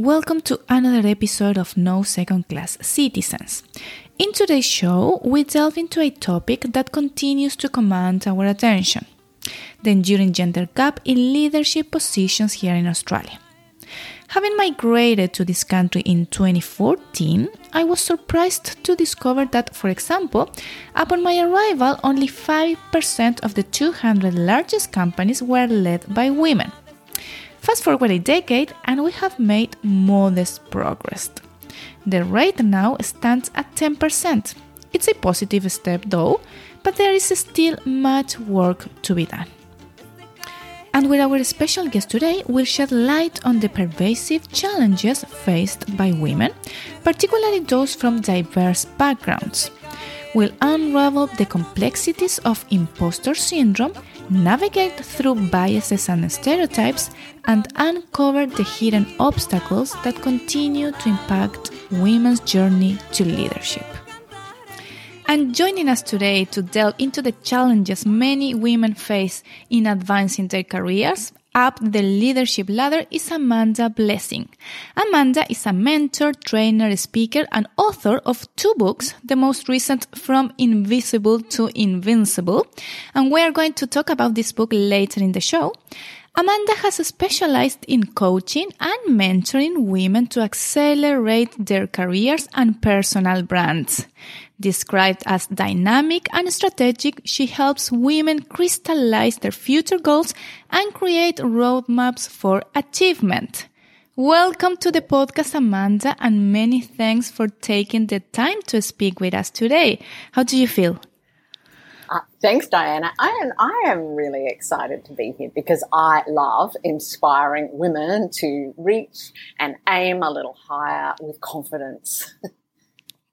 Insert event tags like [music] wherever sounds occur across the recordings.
Welcome to another episode of No Second Class Citizens. In today's show, we delve into a topic that continues to command our attention the enduring gender gap in leadership positions here in Australia. Having migrated to this country in 2014, I was surprised to discover that, for example, upon my arrival, only 5% of the 200 largest companies were led by women. Fast forward a decade, and we have made modest progress. The rate now stands at 10%. It's a positive step though, but there is still much work to be done. And with our special guest today, we'll shed light on the pervasive challenges faced by women, particularly those from diverse backgrounds. We'll unravel the complexities of imposter syndrome navigate through biases and stereotypes, and uncover the hidden obstacles that continue to impact women's journey to leadership. And joining us today to delve into the challenges many women face in advancing their careers up the leadership ladder is Amanda Blesing. Amanda is a mentor, trainer, speaker, and author of two books, the most recent From Invisible to Invincible. And we are going to talk about this book later in the show. Amanda has specialized in coaching and mentoring women to accelerate their careers and personal brands. Described as dynamic and strategic, she helps women crystallize their future goals and create roadmaps for achievement. Welcome to the podcast, Amanda, and many thanks for taking the time to speak with us today. How do you feel? Uh, thanks, Diana. I am, I am really excited to be here because I love inspiring women to reach and aim a little higher with confidence. [laughs]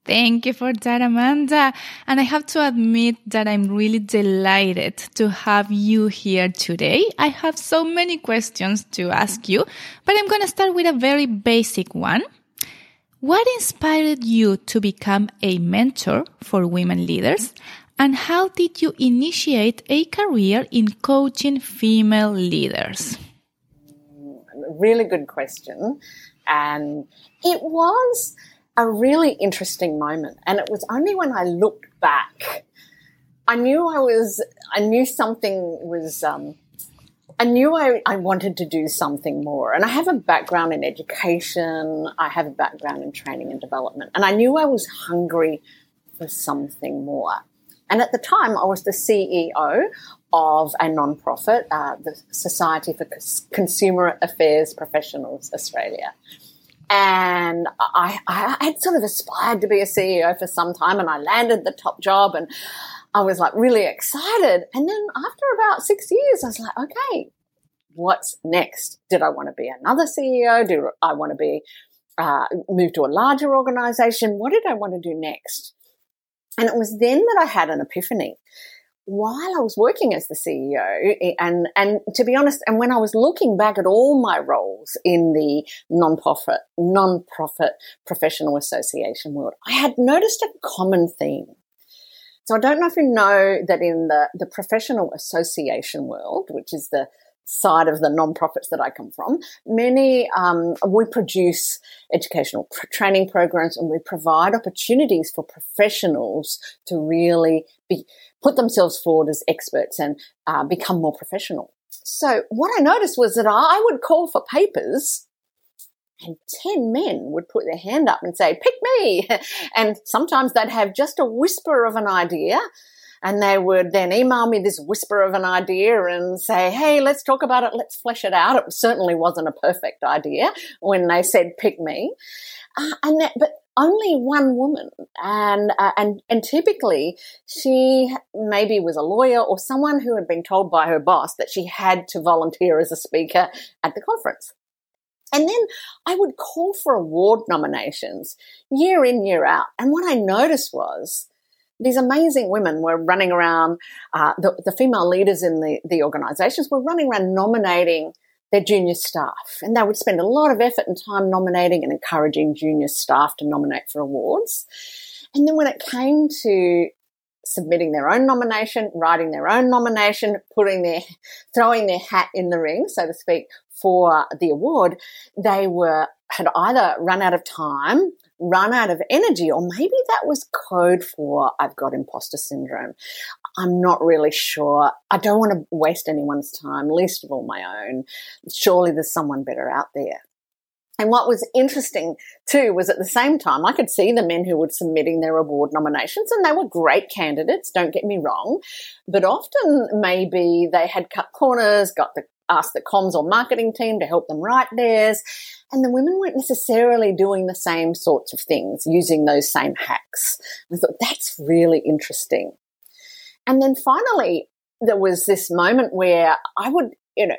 Thank you for that, Amanda. And I have to admit that I'm really delighted to have you here today. I have so many questions to ask you, but I'm going to start with a very basic one. What inspired you to become a mentor for women leaders? And how did you initiate a career in coaching female leaders? Really good question. And it was a really interesting moment. And it was only when I looked back, I knew I was, I knew something was, um, I knew I, I wanted to do something more. And I have a background in education, I have a background in training and development, and I knew I was hungry for something more. And at the time, I was the CEO of a nonprofit, uh, the Society for Consumer Affairs Professionals Australia. And I, I had sort of aspired to be a CEO for some time and I landed the top job and I was like really excited. And then after about six years, I was like, okay, what's next? Did I want to be another CEO? Do I want to be, uh, move to a larger organization? What did I want to do next? And it was then that I had an epiphany while I was working as the CEO, and and to be honest, and when I was looking back at all my roles in the non-profit non-profit professional association world, I had noticed a common theme. So I don't know if you know that in the the professional association world, which is the side of the non-profits that I come from, many um, we produce educational pr- training programs and we provide opportunities for professionals to really be put themselves forward as experts and uh, become more professional. So what I noticed was that I would call for papers and 10 men would put their hand up and say, pick me. [laughs] And sometimes they'd have just a whisper of an idea and they would then email me this whisper of an idea and say, Hey, let's talk about it. Let's flesh it out. It certainly wasn't a perfect idea when they said, pick me. Uh, and that, but only one woman, and uh, and and typically she maybe was a lawyer or someone who had been told by her boss that she had to volunteer as a speaker at the conference. And then I would call for award nominations year in, year out. And what I noticed was these amazing women were running around, uh, the, the female leaders in the, the organizations were running around nominating their junior staff. And they would spend a lot of effort and time nominating and encouraging junior staff to nominate for awards. And then when it came to submitting their own nomination, writing their own nomination, putting their, [laughs] throwing their hat in the ring, so to speak, for the award, they were had either run out of time, run out of energy, or maybe that was code for I've got imposter syndrome. I'm not really sure. I don't want to waste anyone's time, least of all my own. Surely there's someone better out there. And what was interesting too was at the same time, I could see the men who were submitting their award nominations and they were great candidates, don't get me wrong. But often maybe they had cut corners, got the asked the comms or marketing team to help them write theirs. And the women weren't necessarily doing the same sorts of things, using those same hacks. I thought that's really interesting. And then finally, there was this moment where I would, you know,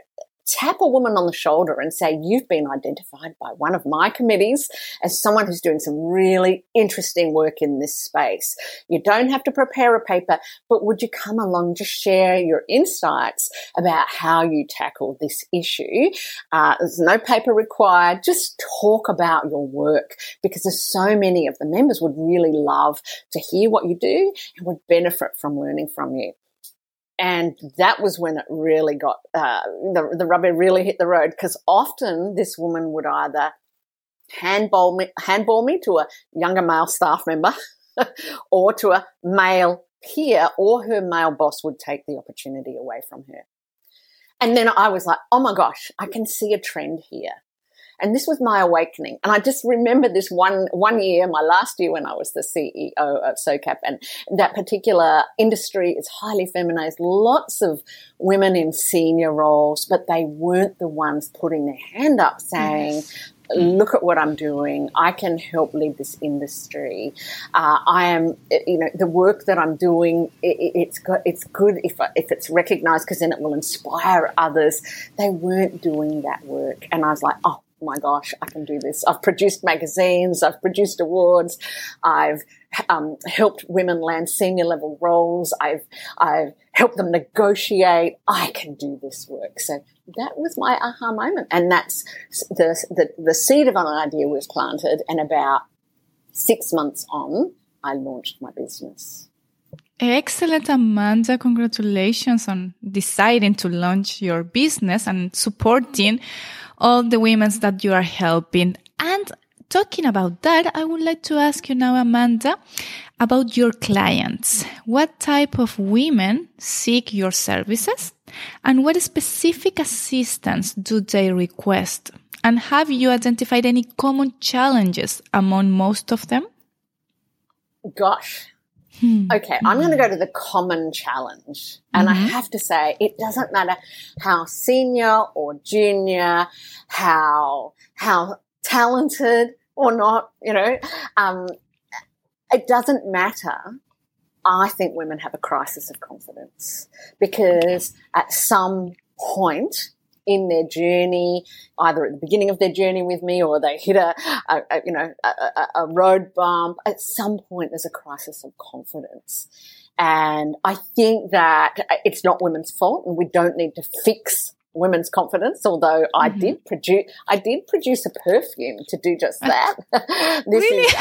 tap a woman on the shoulder and say, You've been identified by one of my committees as someone who's doing some really interesting work in this space. You don't have to prepare a paper, but would you come along to share your insights about how you tackle this issue? Uh, there's no paper required. Just talk about your work because there's so many of the members would really love to hear what you do and would benefit from learning from you and that was when it really got uh, the the rubber really hit the road because often this woman would either handball me handball me to a younger male staff member [laughs] or to a male peer or her male boss would take the opportunity away from her. And then i was like oh my gosh i can see a trend here and this was my awakening. And I just remember this one, one year, my last year when I was the CEO of SOCAP and that particular industry is highly feminized. Lots of women in senior roles, but they weren't the ones putting their hand up saying, yes look at what I'm doing. I can help lead this industry. Uh, I am, you know, the work that I'm doing. It, it's got, it's good if if it's recognised because then it will inspire others. They weren't doing that work, and I was like, oh, my gosh, I can do this. I've produced magazines, I've produced awards, I've um, helped women land senior level roles, I've I've helped them negotiate. I can do this work. So that was my aha moment, and that's the the, the seed of an idea was planted, and about six months on, I launched my business. Excellent, Amanda. Congratulations on deciding to launch your business and supporting all the women that you are helping. And talking about that, I would like to ask you now, Amanda, about your clients. What type of women seek your services? And what specific assistance do they request? And have you identified any common challenges among most of them? Gosh, Hmm. Okay, I'm going to go to the common challenge. And mm-hmm. I have to say, it doesn't matter how senior or junior, how, how talented or not, you know, um, it doesn't matter. I think women have a crisis of confidence because at some point in their journey, either at the beginning of their journey with me or they hit a, a, a you know, a, a road bump. At some point, there's a crisis of confidence. And I think that it's not women's fault and we don't need to fix women's confidence, although mm-hmm. I did produce I did produce a perfume to do just [laughs] that. [laughs] this really? is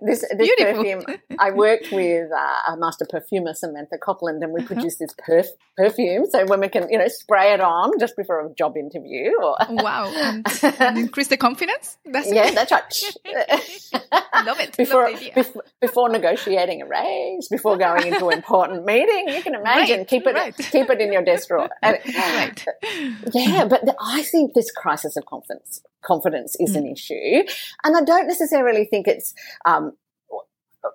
[laughs] this, this perfume. I worked with uh, a master perfumer, Samantha Copeland, and we uh-huh. produced this perf- perfume so women can you know spray it on just before a job interview. Or wow, and, and, increase the confidence. That's yeah, that's right. Love it. Before, Love before, before negotiating a raise, before going into an important meeting, you can imagine right, keep it right. keep it in your desk drawer. And, right [laughs] yeah, but the, I think this crisis of confidence confidence is mm. an issue, and I don't necessarily think it's. Um,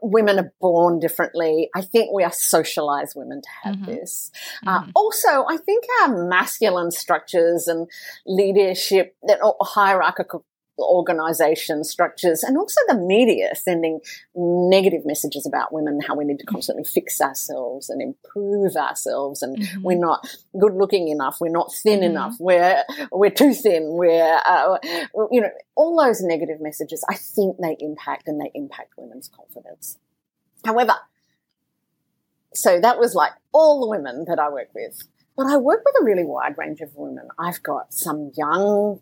women are born differently. I think we are socialized women to have mm-hmm. this. Uh, mm-hmm. Also, I think our masculine structures and leadership, that hierarchical organisation structures and also the media sending negative messages about women, how we need to constantly fix ourselves and improve ourselves and mm-hmm. we're not good looking enough, we're not thin mm-hmm. enough, we're, we're too thin, we're, uh, you know, all those negative messages, I think they impact and they impact women's confidence. However, so that was like all the women that I work with. But I work with a really wide range of women. I've got some young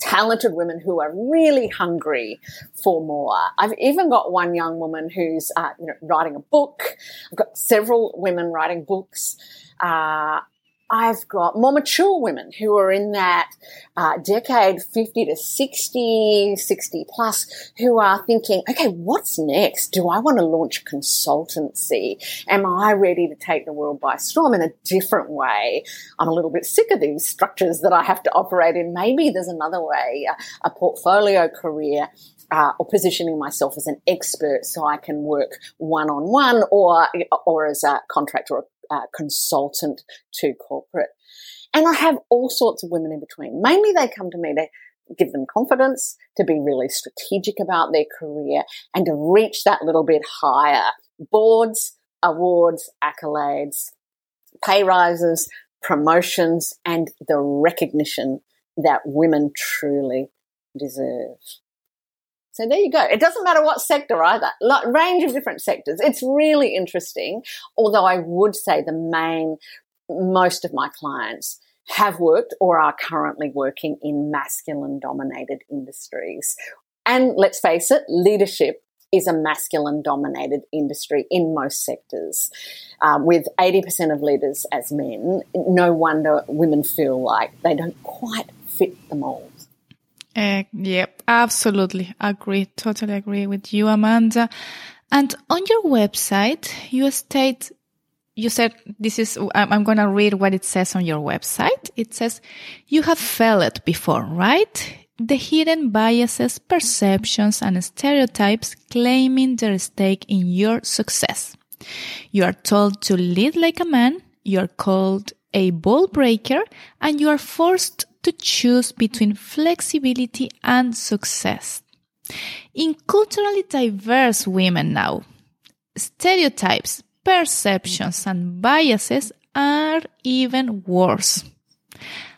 talented women who are really hungry for more. I've even got one young woman who's uh, you know, writing a book. I've got several women writing books. Uh, I've got more mature women who are in that uh, decade 50 to 60, 60 plus, who are thinking, okay, what's next? Do I want to launch consultancy? Am I ready to take the world by storm in a different way? I'm a little bit sick of these structures that I have to operate in. Maybe there's another way, a, a portfolio career. Uh, or positioning myself as an expert so I can work one on one or or as a contractor or uh, consultant to corporate. And I have all sorts of women in between. Mainly they come to me to give them confidence, to be really strategic about their career and to reach that little bit higher. Boards, awards, accolades, pay rises, promotions, and the recognition that women truly deserve. So there you go. It doesn't matter what sector either. Like, range of different sectors. It's really interesting. Although I would say the main, most of my clients have worked or are currently working in masculine dominated industries. And let's face it, leadership is a masculine dominated industry in most sectors. Um, with 80% of leaders as men, no wonder women feel like they don't quite fit the mold. Uh, yep, absolutely agree. Totally agree with you, Amanda. And on your website, you state, you said, this is, I'm going to read what it says on your website. It says, you have felt before, right? The hidden biases, perceptions, and stereotypes claiming their stake in your success. You are told to lead like a man. You are called a ball breaker and you are forced to choose between flexibility and success. In culturally diverse women now, stereotypes, perceptions, and biases are even worse.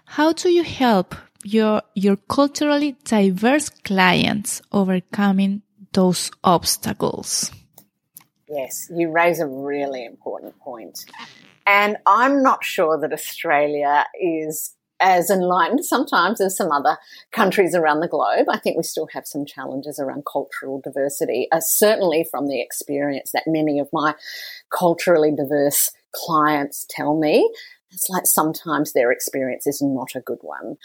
How do you help your, your culturally diverse clients overcoming those obstacles? Yes, you raise a really important point. And I'm not sure that Australia is as enlightened sometimes as some other countries around the globe. I think we still have some challenges around cultural diversity, uh, certainly from the experience that many of my culturally diverse clients tell me. It's like sometimes their experience is not a good one.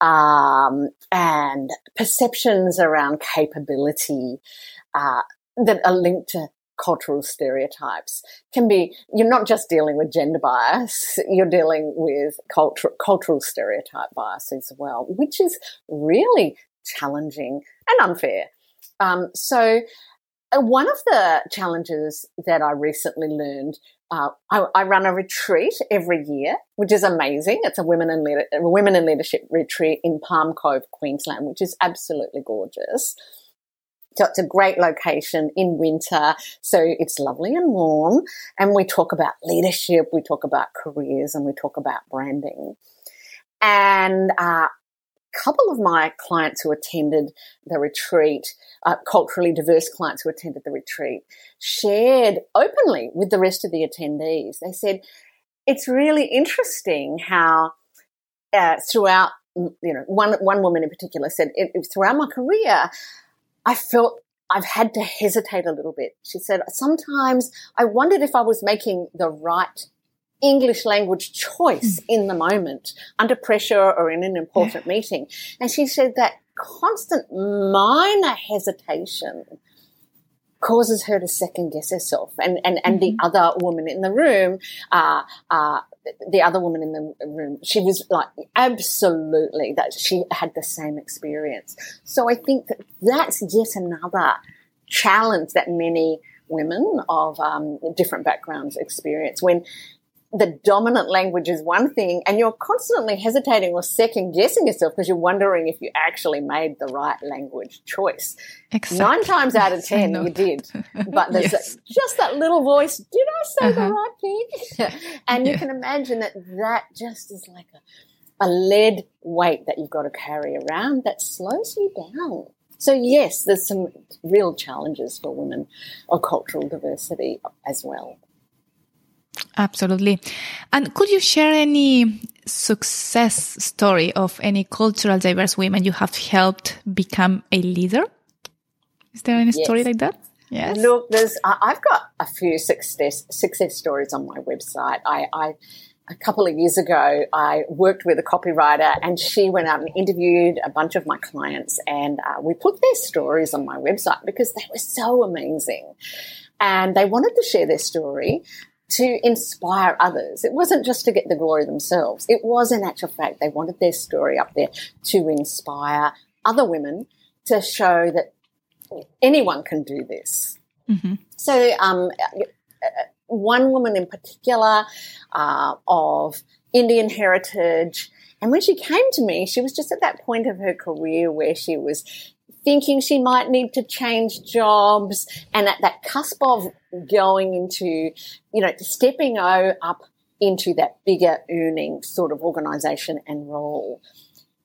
Um, and perceptions around capability uh, that are linked to cultural stereotypes can be you're not just dealing with gender bias you're dealing with cultural cultural stereotype bias as well which is really challenging and unfair um, so uh, one of the challenges that I recently learned, uh, I, I, run a retreat every year, which is amazing. It's a women in women in leadership retreat in Palm Cove, Queensland, which is absolutely gorgeous. It's a great location in winter. So it's lovely and warm. And we talk about leadership, we talk about careers, and we talk about branding. And uh, a couple of my clients who attended the retreat, uh, culturally diverse clients who attended the retreat, shared openly with the rest of the attendees. They said, it's really interesting how uh, throughout, you know, one, one woman in particular said, throughout my career, I felt I've had to hesitate a little bit. She said, sometimes I wondered if I was making the right English language choice mm. in the moment under pressure or in an important yeah. meeting. And she said that constant minor hesitation causes her to second guess herself and, and, and mm-hmm. the other woman in the room, uh, uh, the other woman in the room, she was like, absolutely, that she had the same experience. So I think that that's yet another challenge that many women of um, different backgrounds experience when the dominant language is one thing and you're constantly hesitating or second guessing yourself because you're wondering if you actually made the right language choice. Exactly. Nine times out of [laughs] ten, you did. [laughs] But there's yes. that, just that little voice, did I say uh-huh. the right thing? and yeah. you can imagine that that just is like a, a lead weight that you've got to carry around that slows you down. So yes, there's some real challenges for women of cultural diversity as well. Absolutely. And could you share any success story of any cultural diverse women you have helped become a leader? Is there any yes. story like that? Yes. Look, there's I've got a few success success stories on my website. I, I a couple of years ago, I worked with a copywriter and she went out and interviewed a bunch of my clients and uh, we put their stories on my website because they were so amazing. And they wanted to share their story to inspire others. It wasn't just to get the glory themselves. It was in actual fact, they wanted their story up there to inspire other women to show that anyone can do this. Mm-hmm. So, um, one woman in particular uh, of Indian heritage. And when she came to me, she was just at that point of her career where she was thinking she might need to change jobs and at that cusp of going into, you know, stepping up into that bigger earning sort of organization and role.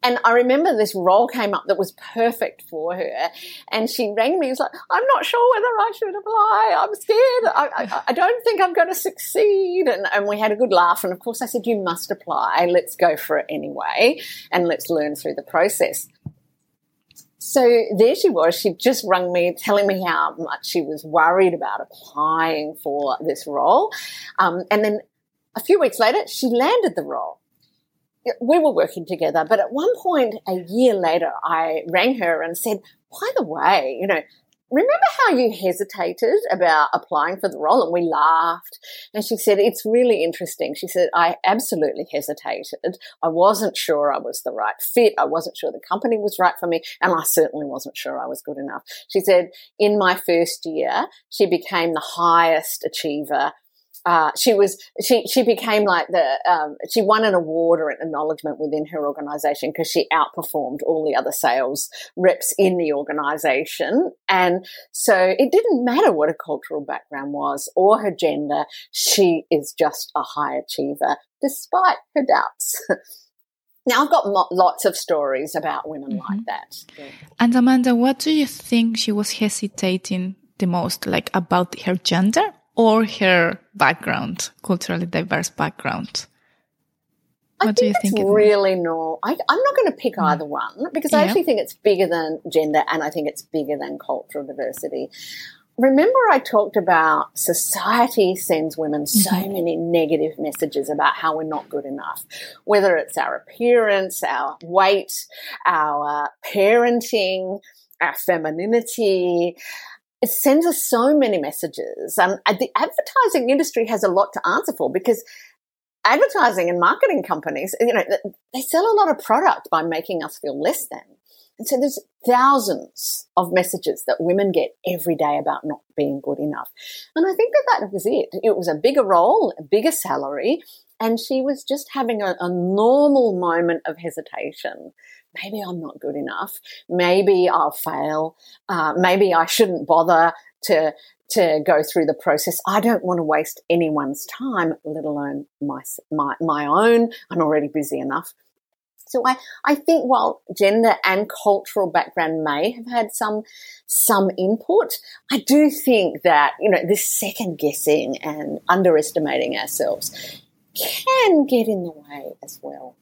And I remember this role came up that was perfect for her. And she rang me and was like, I'm not sure whether I should apply. I'm scared. I, I, I don't think I'm going to succeed. And, and we had a good laugh. And of course, I said, You must apply. Let's go for it anyway. And let's learn through the process. So there she was. She'd just rung me, telling me how much she was worried about applying for this role. Um, and then a few weeks later, she landed the role we were working together, but at one point a year later, I rang her and said, by the way, you know, remember how you hesitated about applying for the role? And we laughed. And she said, it's really interesting. She said, I absolutely hesitated. I wasn't sure I was the right fit. I wasn't sure the company was right for me. And I certainly wasn't sure I was good enough. She said, in my first year, she became the highest achiever uh, she was she she became like the um, she won an award or an acknowledgement within her organization because she outperformed all the other sales reps in the organization and so it didn't matter what her cultural background was or her gender she is just a high achiever despite her doubts [laughs] Now, I've got mo- lots of stories about women mm-hmm. like that. Yeah. And Amanda, what do you think she was hesitating the most, like about her gender or her background, culturally diverse background? What I do you think? really no. I, am not going to pick mm. either one because yeah. I actually think it's bigger than gender and I think it's bigger than cultural diversity. Remember, I talked about society sends women so mm-hmm. many negative messages about how we're not good enough, whether it's our appearance, our weight, our parenting, our femininity, it sends us so many messages. Um, the advertising industry has a lot to answer for because advertising and marketing companies, you know, they sell a lot of product by making us feel less than. And so there's thousands of messages that women get every day about not being good enough. And I think that that was it. It was a bigger role, a bigger salary, and she was just having a, a normal moment of hesitation maybe I'm not good enough. Maybe I'll fail. Uh, maybe I shouldn't bother to to go through the process. I don't want to waste anyone's time, let alone my my my own. I'm already busy enough. So I, I think while gender and cultural background may have had some some input, I do think that, you know, this second guessing and underestimating ourselves can get in the way as well.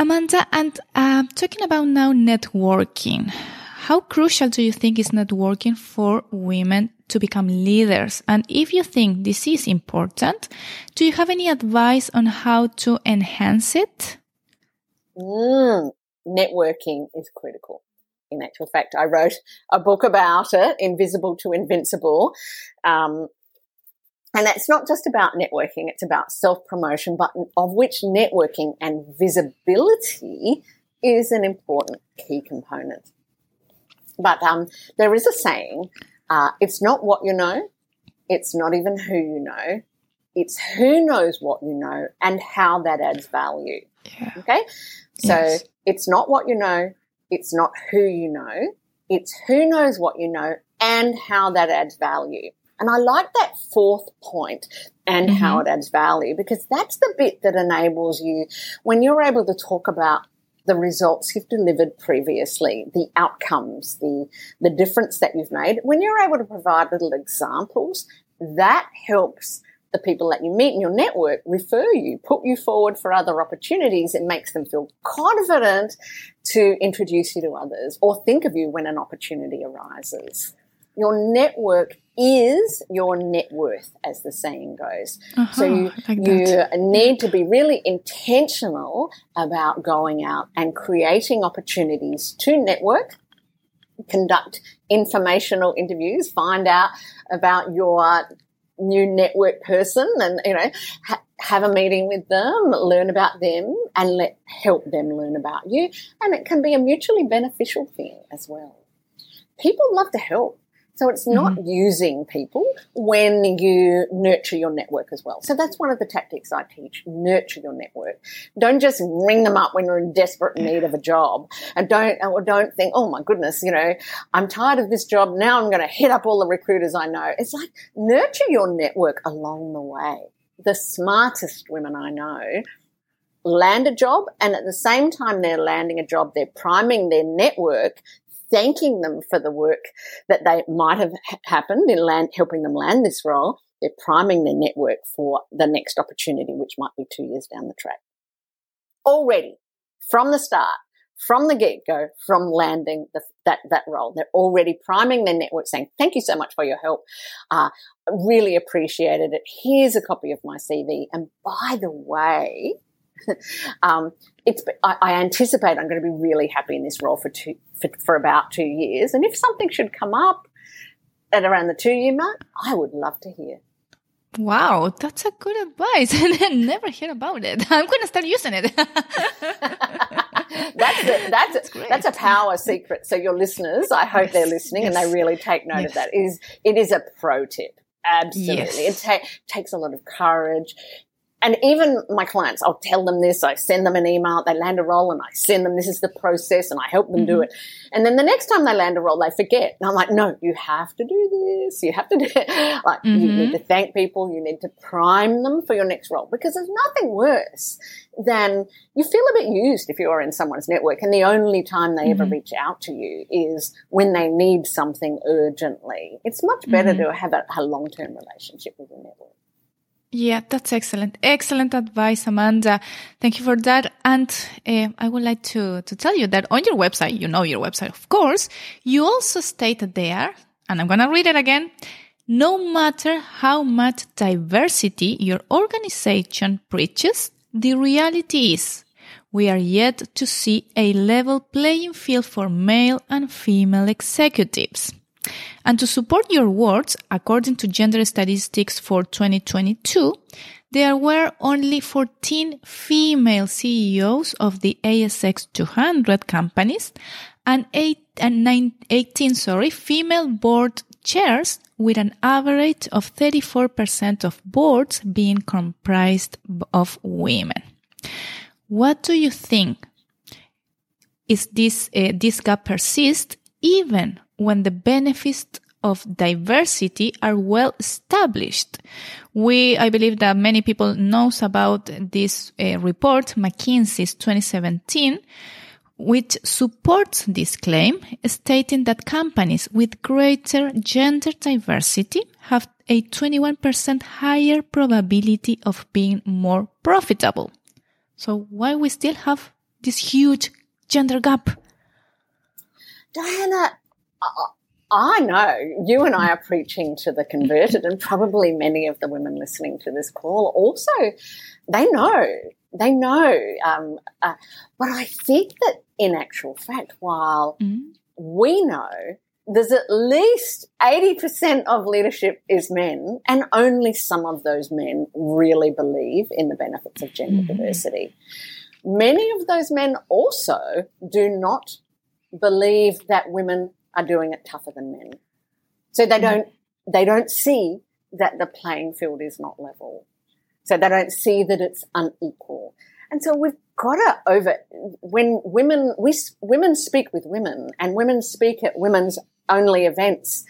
Amanda, and uh, talking about now networking, how crucial do you think is networking for women to become leaders? And if you think this is important, do you have any advice on how to enhance it? Mm, networking is critical. In actual fact, I wrote a book about it, Invisible to Invincible. Um, and that's not just about networking, it's about self promotion, but of which networking and visibility is an important key component. But um, there is a saying uh, it's not what you know, it's not even who you know, it's who knows what you know and how that adds value. Yeah. Okay? So yes. it's not what you know, it's not who you know, it's who knows what you know and how that adds value. And I like that fourth point and mm-hmm. how it adds value because that's the bit that enables you when you're able to talk about the results you've delivered previously, the outcomes, the, the difference that you've made. When you're able to provide little examples, that helps the people that you meet in your network refer you, put you forward for other opportunities. It makes them feel confident to introduce you to others or think of you when an opportunity arises. Your network is your net worth, as the saying goes. Uh-huh, so you, like you need to be really intentional about going out and creating opportunities to network, conduct informational interviews, find out about your new network person and, you know, ha- have a meeting with them, learn about them and let help them learn about you. And it can be a mutually beneficial thing as well. People love to help. So it's not Mm-hmm. using people when you nurture your network as well. So that's one of the tactics I teach. Nurture your network. Don't just ring them up when you're in desperate need of a job and don't, or don't think, oh my goodness, you know, I'm tired of this job. Now I'm going to hit up all the recruiters I know. It's like nurture your network along the way. The smartest women I know land a job and at the same time they're landing a job, they're priming their network, thanking them for the work that they might have ha- happened in land, helping them land this role. They're priming their network for the next opportunity, which might be two years down the track. Already from the start, from the get go, from landing the, that, that role, they're already priming their network saying, thank you so much for your help. Uh, really appreciated it. Here's a copy of my CV. And by the way, [laughs] um, it's I, I anticipate I'm going to be really happy in this role for two for, for about two years. And if something should come up at around the two year mark, I would love to hear. Wow, that's a good advice. [laughs] And I never hear about it. I'm going to start using it. [laughs] that's a, that's a, that's a power secret. So your listeners, I hope they're listening and they really take note of that. Is it is a pro tip. Absolutely, Yes. it ta- takes a lot of courage. And even my clients, I'll tell them this. I send them an email. They land a role, and I send them this is the process, and I help them do mm-hmm. it. And then the next time they land a role, they forget. And I'm like, no, you have to do this. You have to do it. [laughs] like you mm-hmm. need to thank people. You need to prime them for your next role because there's nothing worse than you feel a bit used if you're in someone's network, and the only time they ever mm-hmm. reach out to you is when they need something urgently. It's much better to have a, a long term relationship with your network. Yeah, that's excellent. Excellent advice, Amanda. Thank you for that. And uh, I would like to, to tell you that on your website, you know your website, of course, you also stated there, and I'm going to read it again. No matter how much diversity your organization preaches, the reality is we are yet to see a level playing field for male and female executives. And to support your words, according to gender statistics for 2022, there were only 14 female CEOs of the ASX 200 companies and, eight, and nine, 18 sorry, female board chairs with an average of 34% of boards being comprised of women. What do you think? Is this, uh, this gap persist even when the benefits of diversity are well established. We, I believe that many people knows about this uh, report, McKinsey's 2017, which supports this claim, stating that companies with greater gender diversity have a 21% higher probability of being more profitable. So why we still have this huge gender gap? Diana, I know you and I are preaching to the converted, and probably many of the women listening to this call also, they know, they know. Um, uh, but I think that in actual fact, while Mm. we know there's at least 80% of leadership is men, and only some of those men really believe in the benefits of gender Mhm. diversity. Many of those men also do not believe that women are doing it tougher than men. So they mm-hmm. don't they don't see that the playing field is not level. So they don't see that it's unequal. And so we've got to over when women we women speak with women and women speak at women's only events.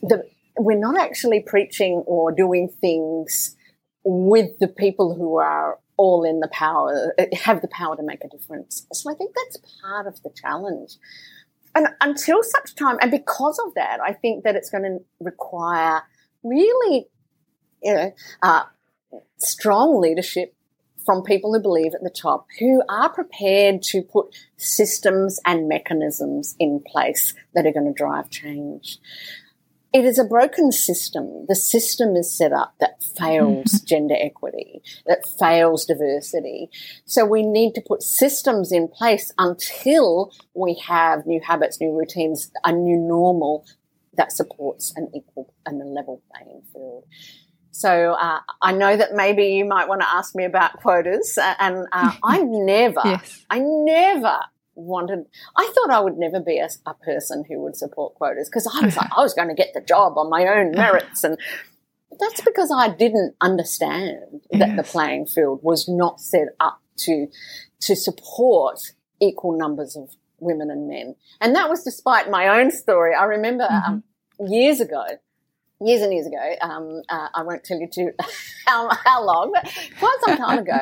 The, we're not actually preaching or doing things with the people who are all in the power, have the power to make a difference. So I think that's part of the challenge. And until such time, and because of that, I think that it's going to require really, you know, uh, strong leadership from people who believe at the top, who are prepared to put systems and mechanisms in place that are going to drive change. It is a broken system. The system is set up that fails mm-hmm. gender equity, that fails diversity. So we need to put systems in place until we have new habits, new routines, a new normal that supports an equal and a level playing field. So uh, I know that maybe you might want to ask me about quotas, and uh, [laughs] I never, yes. I never wanted. I thought I would never be a, a person who would support quotas because I was like, I was going to get the job on my own [laughs] merits, and that's because I didn't understand that yes. the playing field was not set up to to support equal numbers of women and men, and that was despite my own story. I remember mm-hmm. um, years ago years and years ago. Um, uh, I won't tell you too [laughs] how, how long, but quite some time ago,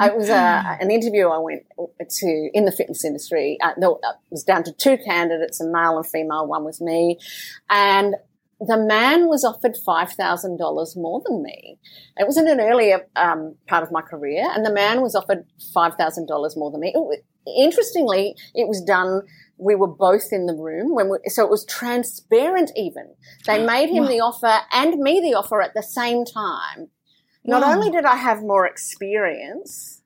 it was uh, an interview I went to in the fitness industry. Uh, it was down to two candidates, a male and female. One was me, and the man was offered five thousand dollars more than me. It was in an earlier um, part of my career, and the man was offered five thousand dollars more than me. Interestingly, it was done we were both in the room when we, so it was transparent even. They [gasps] made him wow. the offer and me the offer at the same time. Not wow. only did I have more experience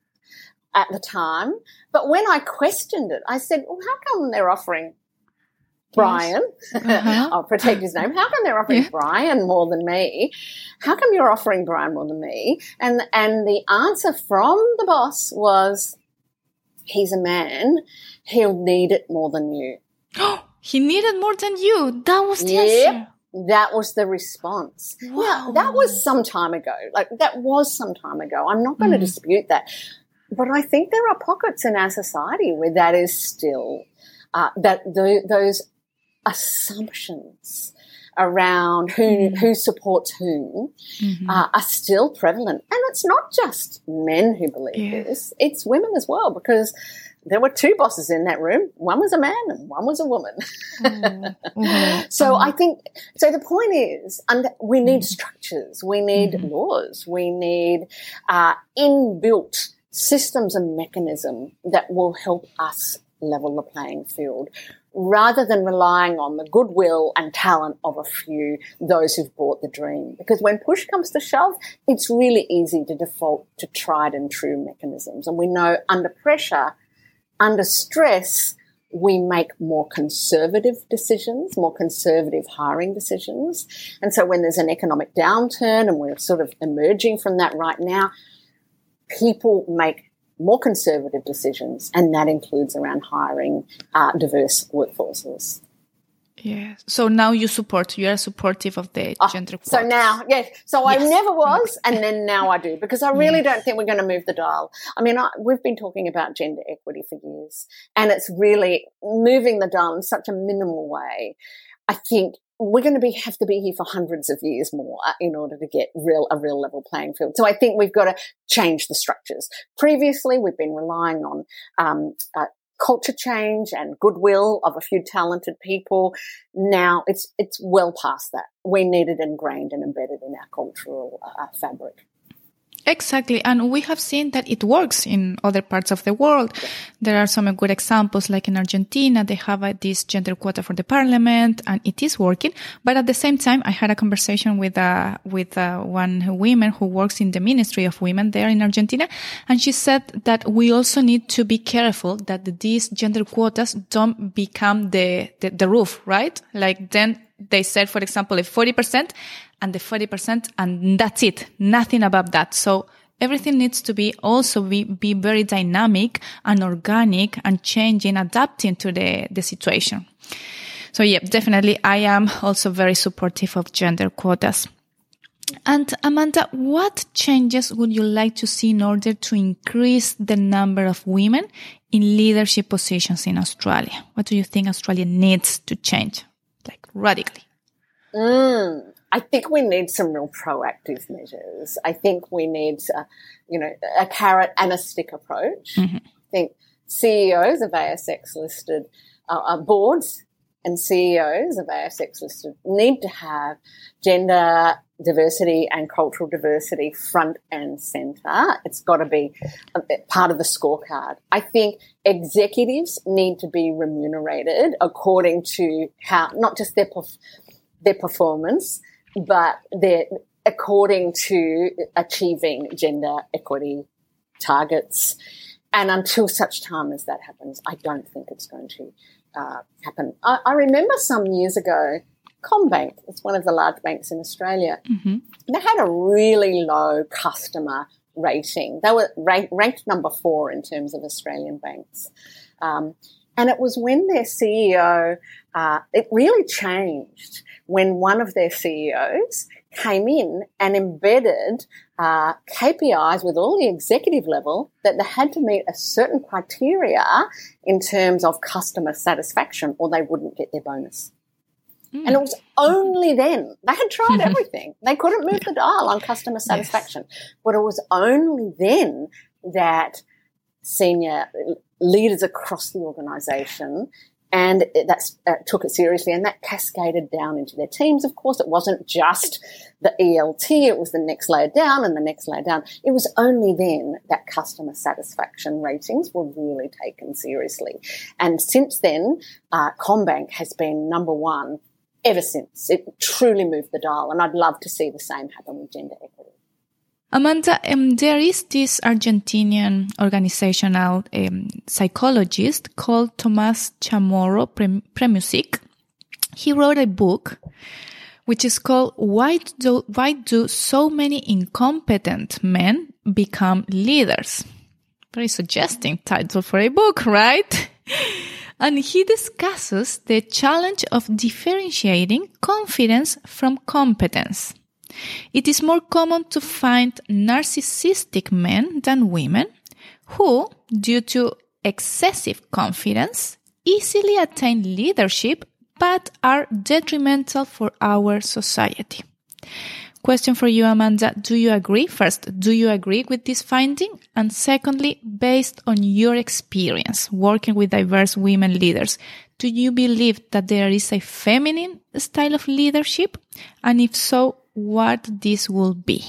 at the time, but when I questioned it, I said, well, how come they're offering Brian, uh-huh. [laughs] I'll protect his name. How come they're offering yeah. Brian more than me? How come you're offering Brian more than me? And and the answer from the boss was, he's a man he'll need it more than you. [gasps] he needed more than you. That was the yep. answer. That was the response. Wow. That was some time ago. Like that was some time ago. I'm not going mm. to dispute that. But I think there are pockets in our society where that is still uh, that the, those assumptions around who mm. who supports whom mm-hmm. uh, are still prevalent, and it's not just men who believe yeah. this; it's women as well because there were two bosses in that room. One was a man and one was a woman. Mm-hmm. [laughs] so mm-hmm. I think, so the point is, we need mm-hmm. structures, we need mm-hmm. laws, we need uh, inbuilt systems and mechanism that will help us level the playing field rather than relying on the goodwill and talent of a few, those who've bought the dream. Because when push comes to shove, it's really easy to default to tried and true mechanisms. And we know under pressure, under stress, we make more conservative decisions, more conservative hiring decisions. And so when there's an economic downturn and we're sort of emerging from that right now, people make more conservative decisions, and that includes around hiring uh, diverse workforces. Yeah. So now you support, you are supportive of the oh, gender So now, yes. So yes. I never was, and then now I do, because I really yes. don't think we're going to move the dial. I mean, I, we've been talking about gender equity for years, and it's really moving the dial in such a minimal way. I think we're going to be have to be here for hundreds of years more in order to get real a real level playing field. So I think we've got to change the structures. Previously, we've been relying on um, uh, culture change and goodwill of a few talented people. Now it's it's well past that. We need it ingrained and embedded in our cultural uh, fabric. Exactly. And we have seen that it works in other parts of the world. There are some good examples, like in Argentina, they have a, this gender quota for the parliament and it is working. But at the same time, I had a conversation with, uh, with, uh, one woman who works in the Ministry of Women there in Argentina. And she said that we also need to be careful that these gender quotas don't become the, the, the roof, right? Like then they said, for example, if 40% and the 40% and that's it. Nothing above that. So everything needs to be also be, be very dynamic and organic and changing, adapting to the, the situation. So yeah, definitely I am also very supportive of gender quotas. And Amanda, what changes would you like to see in order to increase the number of women in leadership positions in Australia? What do you think Australia needs to change, like radically? Mm. I think we need some real proactive measures. I think we need, uh, you know, a carrot and a stick approach. Mm-hmm. I think CEOs of ASX listed uh, uh, boards and CEOs of ASX listed need to have gender diversity and cultural diversity front and center. It's got to be part of the scorecard. I think executives need to be remunerated according to how, not just their their performance, but they're according to achieving gender equity targets. And until such time as that happens, I don't think it's going to uh, happen. I, I, remember some years ago, CommBank, it's one of the large banks in Australia, mm-hmm. they had a really low customer rating. They were rank, ranked number four in terms of Australian banks. Um, and it was when their CEO, uh, it really changed when one of their CEOs came in and embedded uh, KPIs with all the executive level that they had to meet a certain criteria in terms of customer satisfaction or they wouldn't get their bonus. Mm. And it was only then they had tried [laughs] everything. They couldn't move the dial on customer satisfaction, yes. but it was only then that senior leaders across the organisation and that uh, took it seriously and that cascaded down into their teams of course it wasn't just the elt it was the next layer down and the next layer down it was only then that customer satisfaction ratings were really taken seriously and since then uh, CommBank has been number one ever since it truly moved the dial and i'd love to see the same happen with gender equity Amanda, um, there is this Argentinian organizational um, psychologist called Tomás Chamorro Premuzic. He wrote a book which is called Why Do, Why Do So Many Incompetent Men Become Leaders? Very suggesting title for a book, [laughs] right? And he discusses the challenge of differentiating confidence from competence. It is more common to find narcissistic men than women who, due to excessive confidence, easily attain leadership but are detrimental for our society. Question for you, Amanda. Do you agree? First, do you agree with this finding? And secondly, based on your experience working with diverse women leaders, do you believe that there is a feminine style of leadership? And if so, what this will be.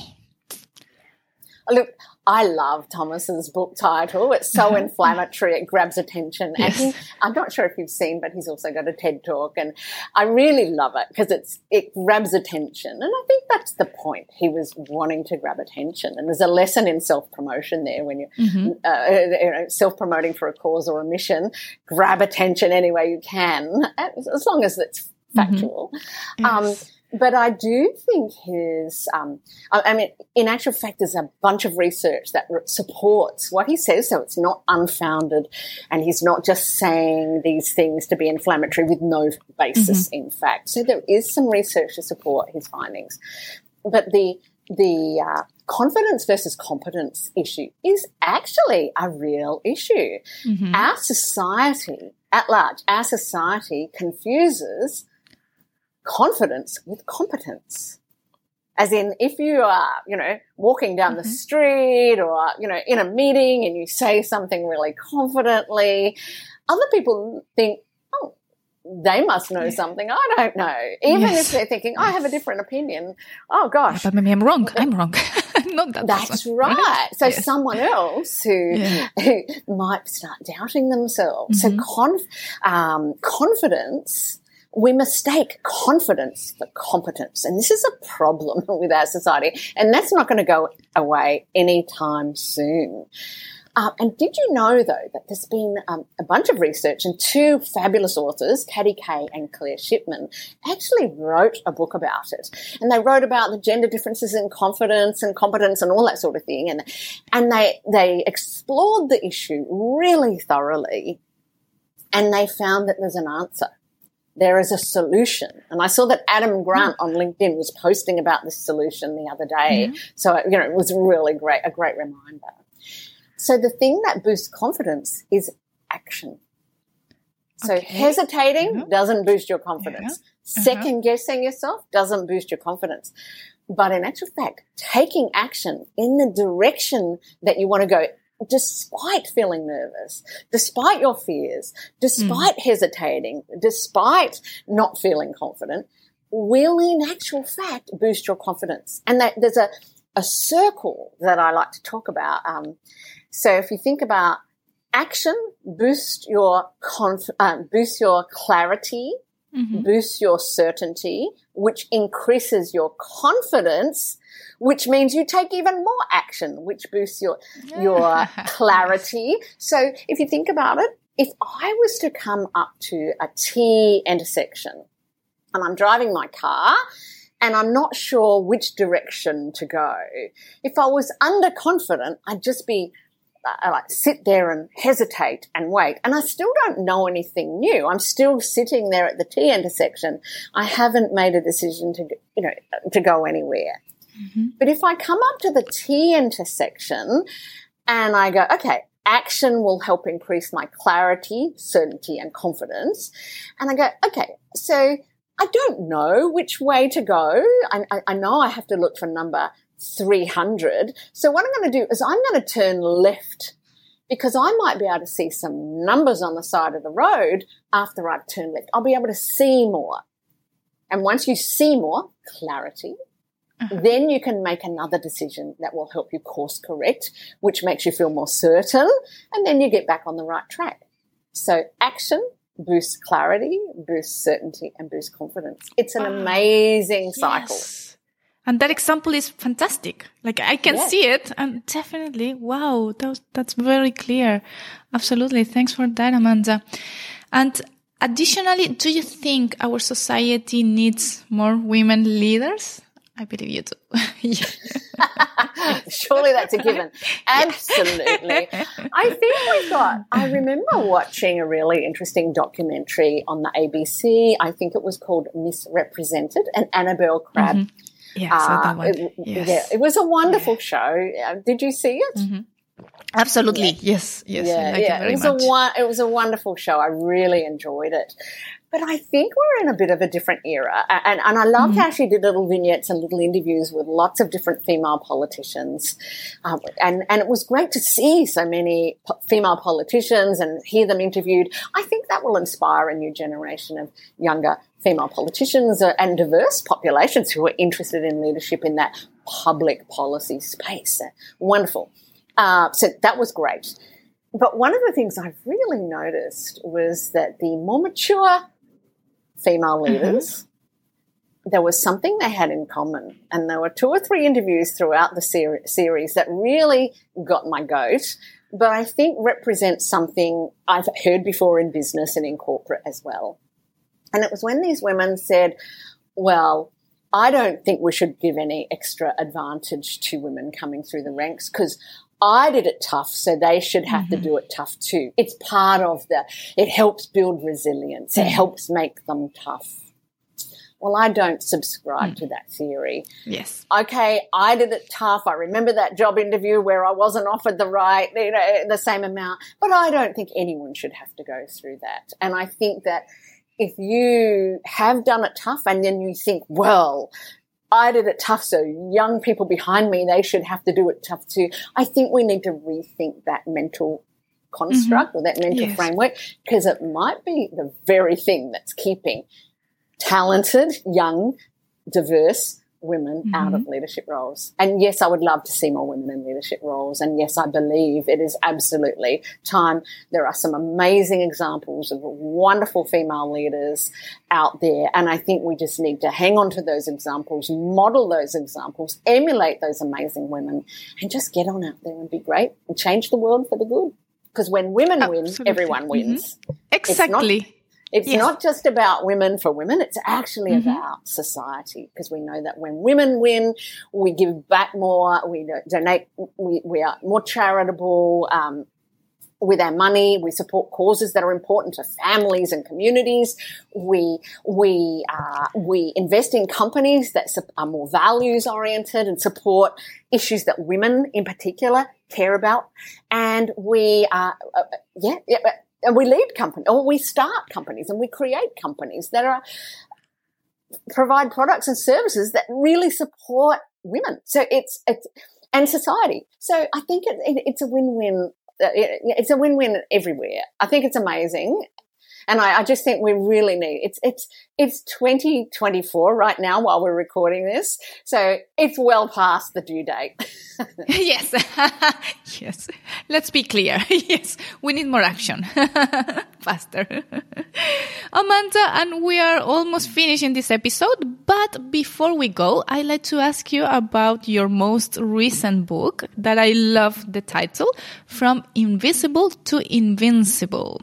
Look, I love Thomas's book title. It's so [laughs] inflammatory, it grabs attention. Yes. And he, I'm not sure if you've seen, but he's also got a TED talk, and I really love it because it's it grabs attention, and I think that's the point. He was wanting to grab attention, and there's a lesson in self promotion there when you're mm-hmm. uh, you know, self promoting for a cause or a mission. Grab attention any way you can, as long as it's mm-hmm. factual. Mm-hmm. Yes. Um, but I do think his, um, I, mean, in actual fact, there's a bunch of research that supports what he says, so it's not unfounded, and he's not just saying these things to be inflammatory with no basis mm-hmm. in fact. So there is some research to support his findings, but the the uh, confidence versus competence issue is actually a real issue. Mm-hmm. Our society at large, our society confuses confidence with competence. As in, if you are, you know, walking down mm-hmm. the street or, you know, in a meeting and you say something really confidently, other people think, oh, they must know yeah. something I don't know. Even yes. if they're thinking, I have a different opinion. Oh gosh. But maybe I'm wrong. I'm wrong. [laughs] Not that That's right. right. So yes. someone else who, yeah. who might start doubting themselves. Mm-hmm. So conf, um, confidence we mistake confidence for competence. And this is a problem [laughs] with our society. And that's not going to go away anytime soon. Uh, and did you know, though, that there's been um, a bunch of research and two fabulous authors, Katty Kay and Claire Shipman, actually wrote a book about it. And they wrote about the gender differences in confidence and competence and all that sort of thing. And, and they, they explored the issue really thoroughly. And they found that there's an answer there is a solution. And I saw that Adam Grant on LinkedIn was posting about this solution the other day. Mm-hmm. So, you know, it was really great, a great reminder. So the thing that boosts confidence is action. So okay. hesitating mm-hmm. doesn't boost your confidence. Yeah. Uh-huh. Second guessing yourself doesn't boost your confidence. But in actual fact, taking action in the direction that you want to go despite feeling nervous, despite your fears, despite mm. hesitating, despite not feeling confident, will in actual fact boost your confidence. And that there's a, a circle that I like to talk about. Um, so if you think about action, boost your conf- um, boost your clarity mm-hmm. boosts your certainty, which increases your confidence, which means you take even more action, which boosts your, your [laughs] clarity. So if you think about it, if I was to come up to a T intersection and I'm driving my car and I'm not sure which direction to go, if I was underconfident, I'd just be I like sit there and hesitate and wait. And I still don't know anything new. I'm still sitting there at the T intersection. I haven't made a decision to, you know, to go anywhere. Mm-hmm. But if I come up to the T intersection and I go, okay, action will help increase my clarity, certainty, and confidence. And I go, okay, so I don't know which way to go. I, I, I know I have to look for number 300. So what I'm going to do is I'm going to turn left because I might be able to see some numbers on the side of the road after I've turned left. I'll be able to see more. And once you see more clarity, uh-huh. then you can make another decision that will help you course correct, which makes you feel more certain. And then you get back on the right track. So action boosts clarity, boosts certainty, and boosts confidence. It's an ah, amazing cycle. Yes. And that example is fantastic. Like I can yes. see it and definitely, wow, that that's very clear. Absolutely. Thanks for that, Amanda. And additionally, do you think our society needs more women leaders? I believe you do. [laughs] Surely that's a given. Absolutely. [laughs] I think we've got, I remember watching a really interesting documentary on the ABC. I think it was called Ms Represented and Annabel Crabb. Mm-hmm yeah, uh, it, yes. yeah, it was a wonderful yeah. show. Uh, did you see it? Mm-hmm. Absolutely, yeah. yes, yes. Yeah, yeah. It, it was much. a it was a wonderful show. I really enjoyed it. But I think we're in a bit of a different era, and and I loved mm-hmm. how she did little vignettes and little interviews with lots of different female politicians, um, and and it was great to see so many female politicians and hear them interviewed. I think that will inspire a new generation of younger female politicians and diverse populations who are interested in leadership in that public policy space. Wonderful. Uh, so that was great. But one of the things I really noticed was that the more mature female mm-hmm. leaders, mm-hmm. there was something they had in common. And there were two or three interviews throughout the ser- series that really got my goat, but I think represent something I've heard before in business and in corporate as well. And it was when these women said, well, I don't think we should give any extra advantage to women coming through the ranks because I did it tough, so they should have mm-hmm. to do it tough too. It's part of the, it helps build resilience. It helps make them tough. Well, I don't subscribe mm. to that theory. Yes. Okay, I did it tough. I remember that job interview where I wasn't offered the right, you know, the same amount, but I don't think anyone should have to go through that. And I think that if you have done it tough and then you think, well, I did it tough, so young people behind me, they should have to do it tough too. I think we need to rethink that mental construct mm-hmm. or that mental yes. framework because it might be the very thing that's keeping talented, young, diverse women mm-hmm. out of mm-hmm. leadership roles. And yes, I would love to see more women in leadership roles. And yes, I believe it is absolutely time. There are some amazing examples of wonderful female leaders out there. And I think we just need to hang on to those examples, model those examples, emulate those amazing women, and just get on out there and be great and change the world for the good. Because when women absolutely. win, everyone wins. Mm-hmm. Exactly. It's yes. not just about women for women, it's actually mm-hmm. about society because we know that when women win, we give back more, we donate, we, we are more charitable. Um, with our money, we support causes that are important to families and communities. We we uh, we invest in companies that are more values oriented and support issues that women, in particular, care about. And we, uh, uh, yeah, yeah and we lead companies, or we start companies, and we create companies that are provide products and services that really support women. So it's it's and society. So I think it, it, it's a win-win. Uh, it's a win-win everywhere. I think it's amazing, and I, I, just think we really need it's it's it's 2024 right now while we're recording this, so it's well past the due date. [laughs] yes, [laughs] yes. Let's be clear. [laughs] yes, we need more action faster. Amanda, and we are almost finishing this episode. But before we go, I'd like to ask you about your most recent book that I love the title, From Invisible to Invincible.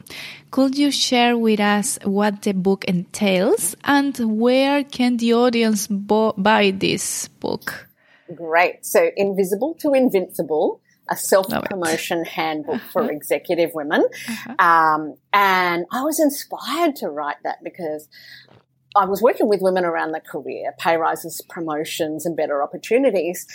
Could you share with us what the book entails and where can the audience buy this book? Great. So, Invisible to Invincible a self promotion [laughs] handbook uh-huh. for executive women. Uh-huh. Um, and I was inspired to write that because I was working with women around the career, pay rises, promotions, and better opportunities.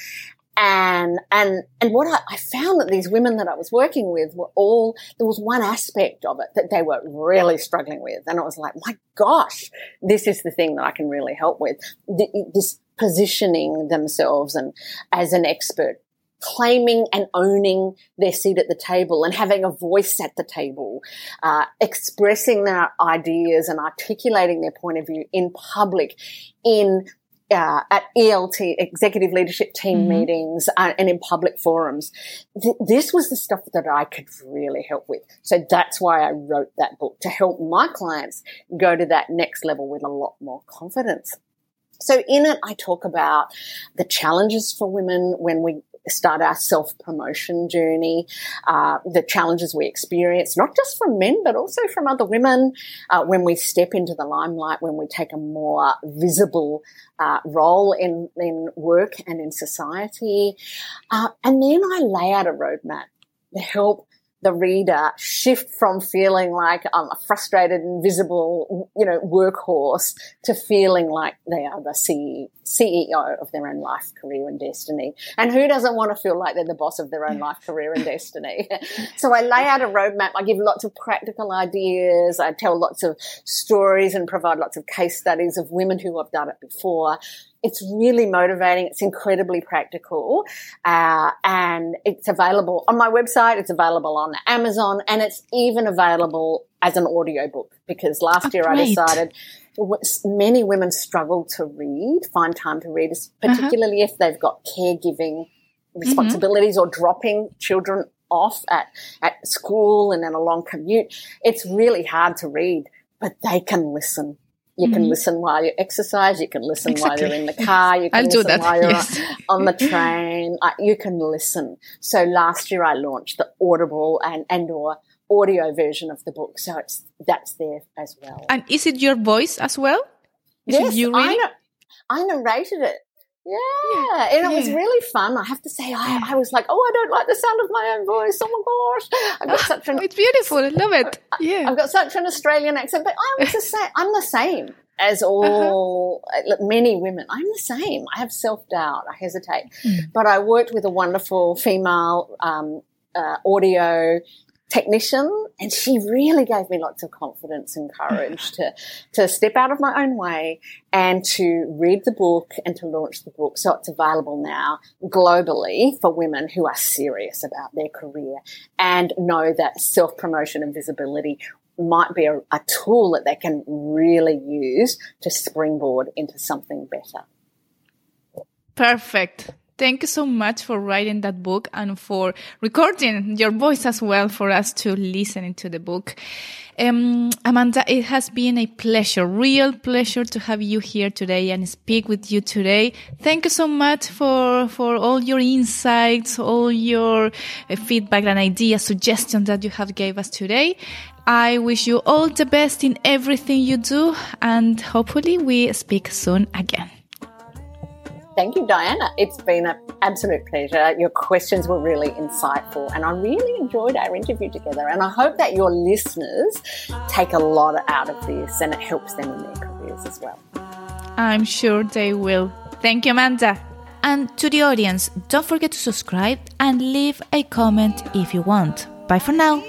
And, and, and what I, I, found that these women that I was working with were all, there was one aspect of it that they were really struggling with. And I was like, my gosh, this is the thing that I can really help with. This positioning themselves and as an expert claiming and owning their seat at the table and having a voice at the table, uh, expressing their ideas and articulating their point of view in public, in uh, at ELT, executive leadership team mm-hmm. meetings, uh, and in public forums. Th- this was the stuff that I could really help with. So that's why I wrote that book to help my clients go to that next level with a lot more confidence. So in it, I talk about the challenges for women when we start our self promotion journey, uh, the challenges we experience, not just from men, but also from other women uh, when we step into the limelight, when we take a more visible uh, role in, in work and in society. Uh, and then I lay out a roadmap to help the reader shift from feeling like I'm a frustrated, invisible, you know, workhorse to feeling like they are the CEO of their own life, career, and destiny. And who doesn't want to feel like they're the boss of their own life, career, and destiny? [laughs] so I lay out a roadmap. I give lots of practical ideas. I tell lots of stories and provide lots of case studies of women who have done it before it's really motivating. It's incredibly practical. Uh, and it's available on my website. It's available on Amazon and it's even available as an audiobook because last oh, year great. I decided many women struggle to read, find time to read, uh-huh. particularly uh-huh. if they've got caregiving mm-hmm. responsibilities mm-hmm. or dropping children off at, at school and then a long commute. It's really hard to read, but they can listen you can mm-hmm. listen while you exercise. You can listen exactly. while you're in the car. You [laughs] can I'll listen do that. while you're yes. on the [laughs] train. you can listen. So last year I launched the Audible and and or audio version of the book. So it's that's there as well. And is it your voice as well? Is yes, you I, I narrated it. Yeah, and it was really fun. I have to say, I, I was like, oh, I don't like the sound of my own voice. Oh my gosh, I've got such [laughs] an. It's beautiful. I love it. Yeah, I've got such an Australian accent, but I'm the [laughs] same. I'm the same as uh-huh. all uh-huh. many women. I'm the same. I have self doubt. I hesitate, mm. but I worked with a wonderful female um, uh, audio technician and she really gave me lots of confidence and courage to to step out of my own way and to read the book and to launch the book. So it's available now globally for women who are serious about their career and know that self-promotion and visibility might be a, a tool that they can really use to springboard into something better. Perfect Thank you so much for writing that book and for recording your voice as well for us to listen to the book. Um, Amanda, it has been a pleasure, real pleasure to have you here today and speak with you today. Thank you so much for, for all your insights, all your uh, feedback and ideas, suggestions that you have gave us today. I wish you all the best in everything you do and hopefully we speak soon again. Thank you, Diana. It's been an absolute pleasure. Your questions were really insightful, and I really enjoyed our interview together. And I hope that your listeners take a lot out of this and it helps them in their careers as well. I'm sure they will. Thank you, Amanda. And to the audience, don't forget to subscribe and leave a comment if you want. Bye for now.